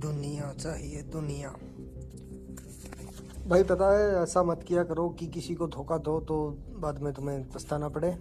दुनिया चाहिए, दुनिया। भाई, पता है, ऐसा मत किया करो कि किसी को धोखा दो तो बाद में तुम्हें पछताना पड़े।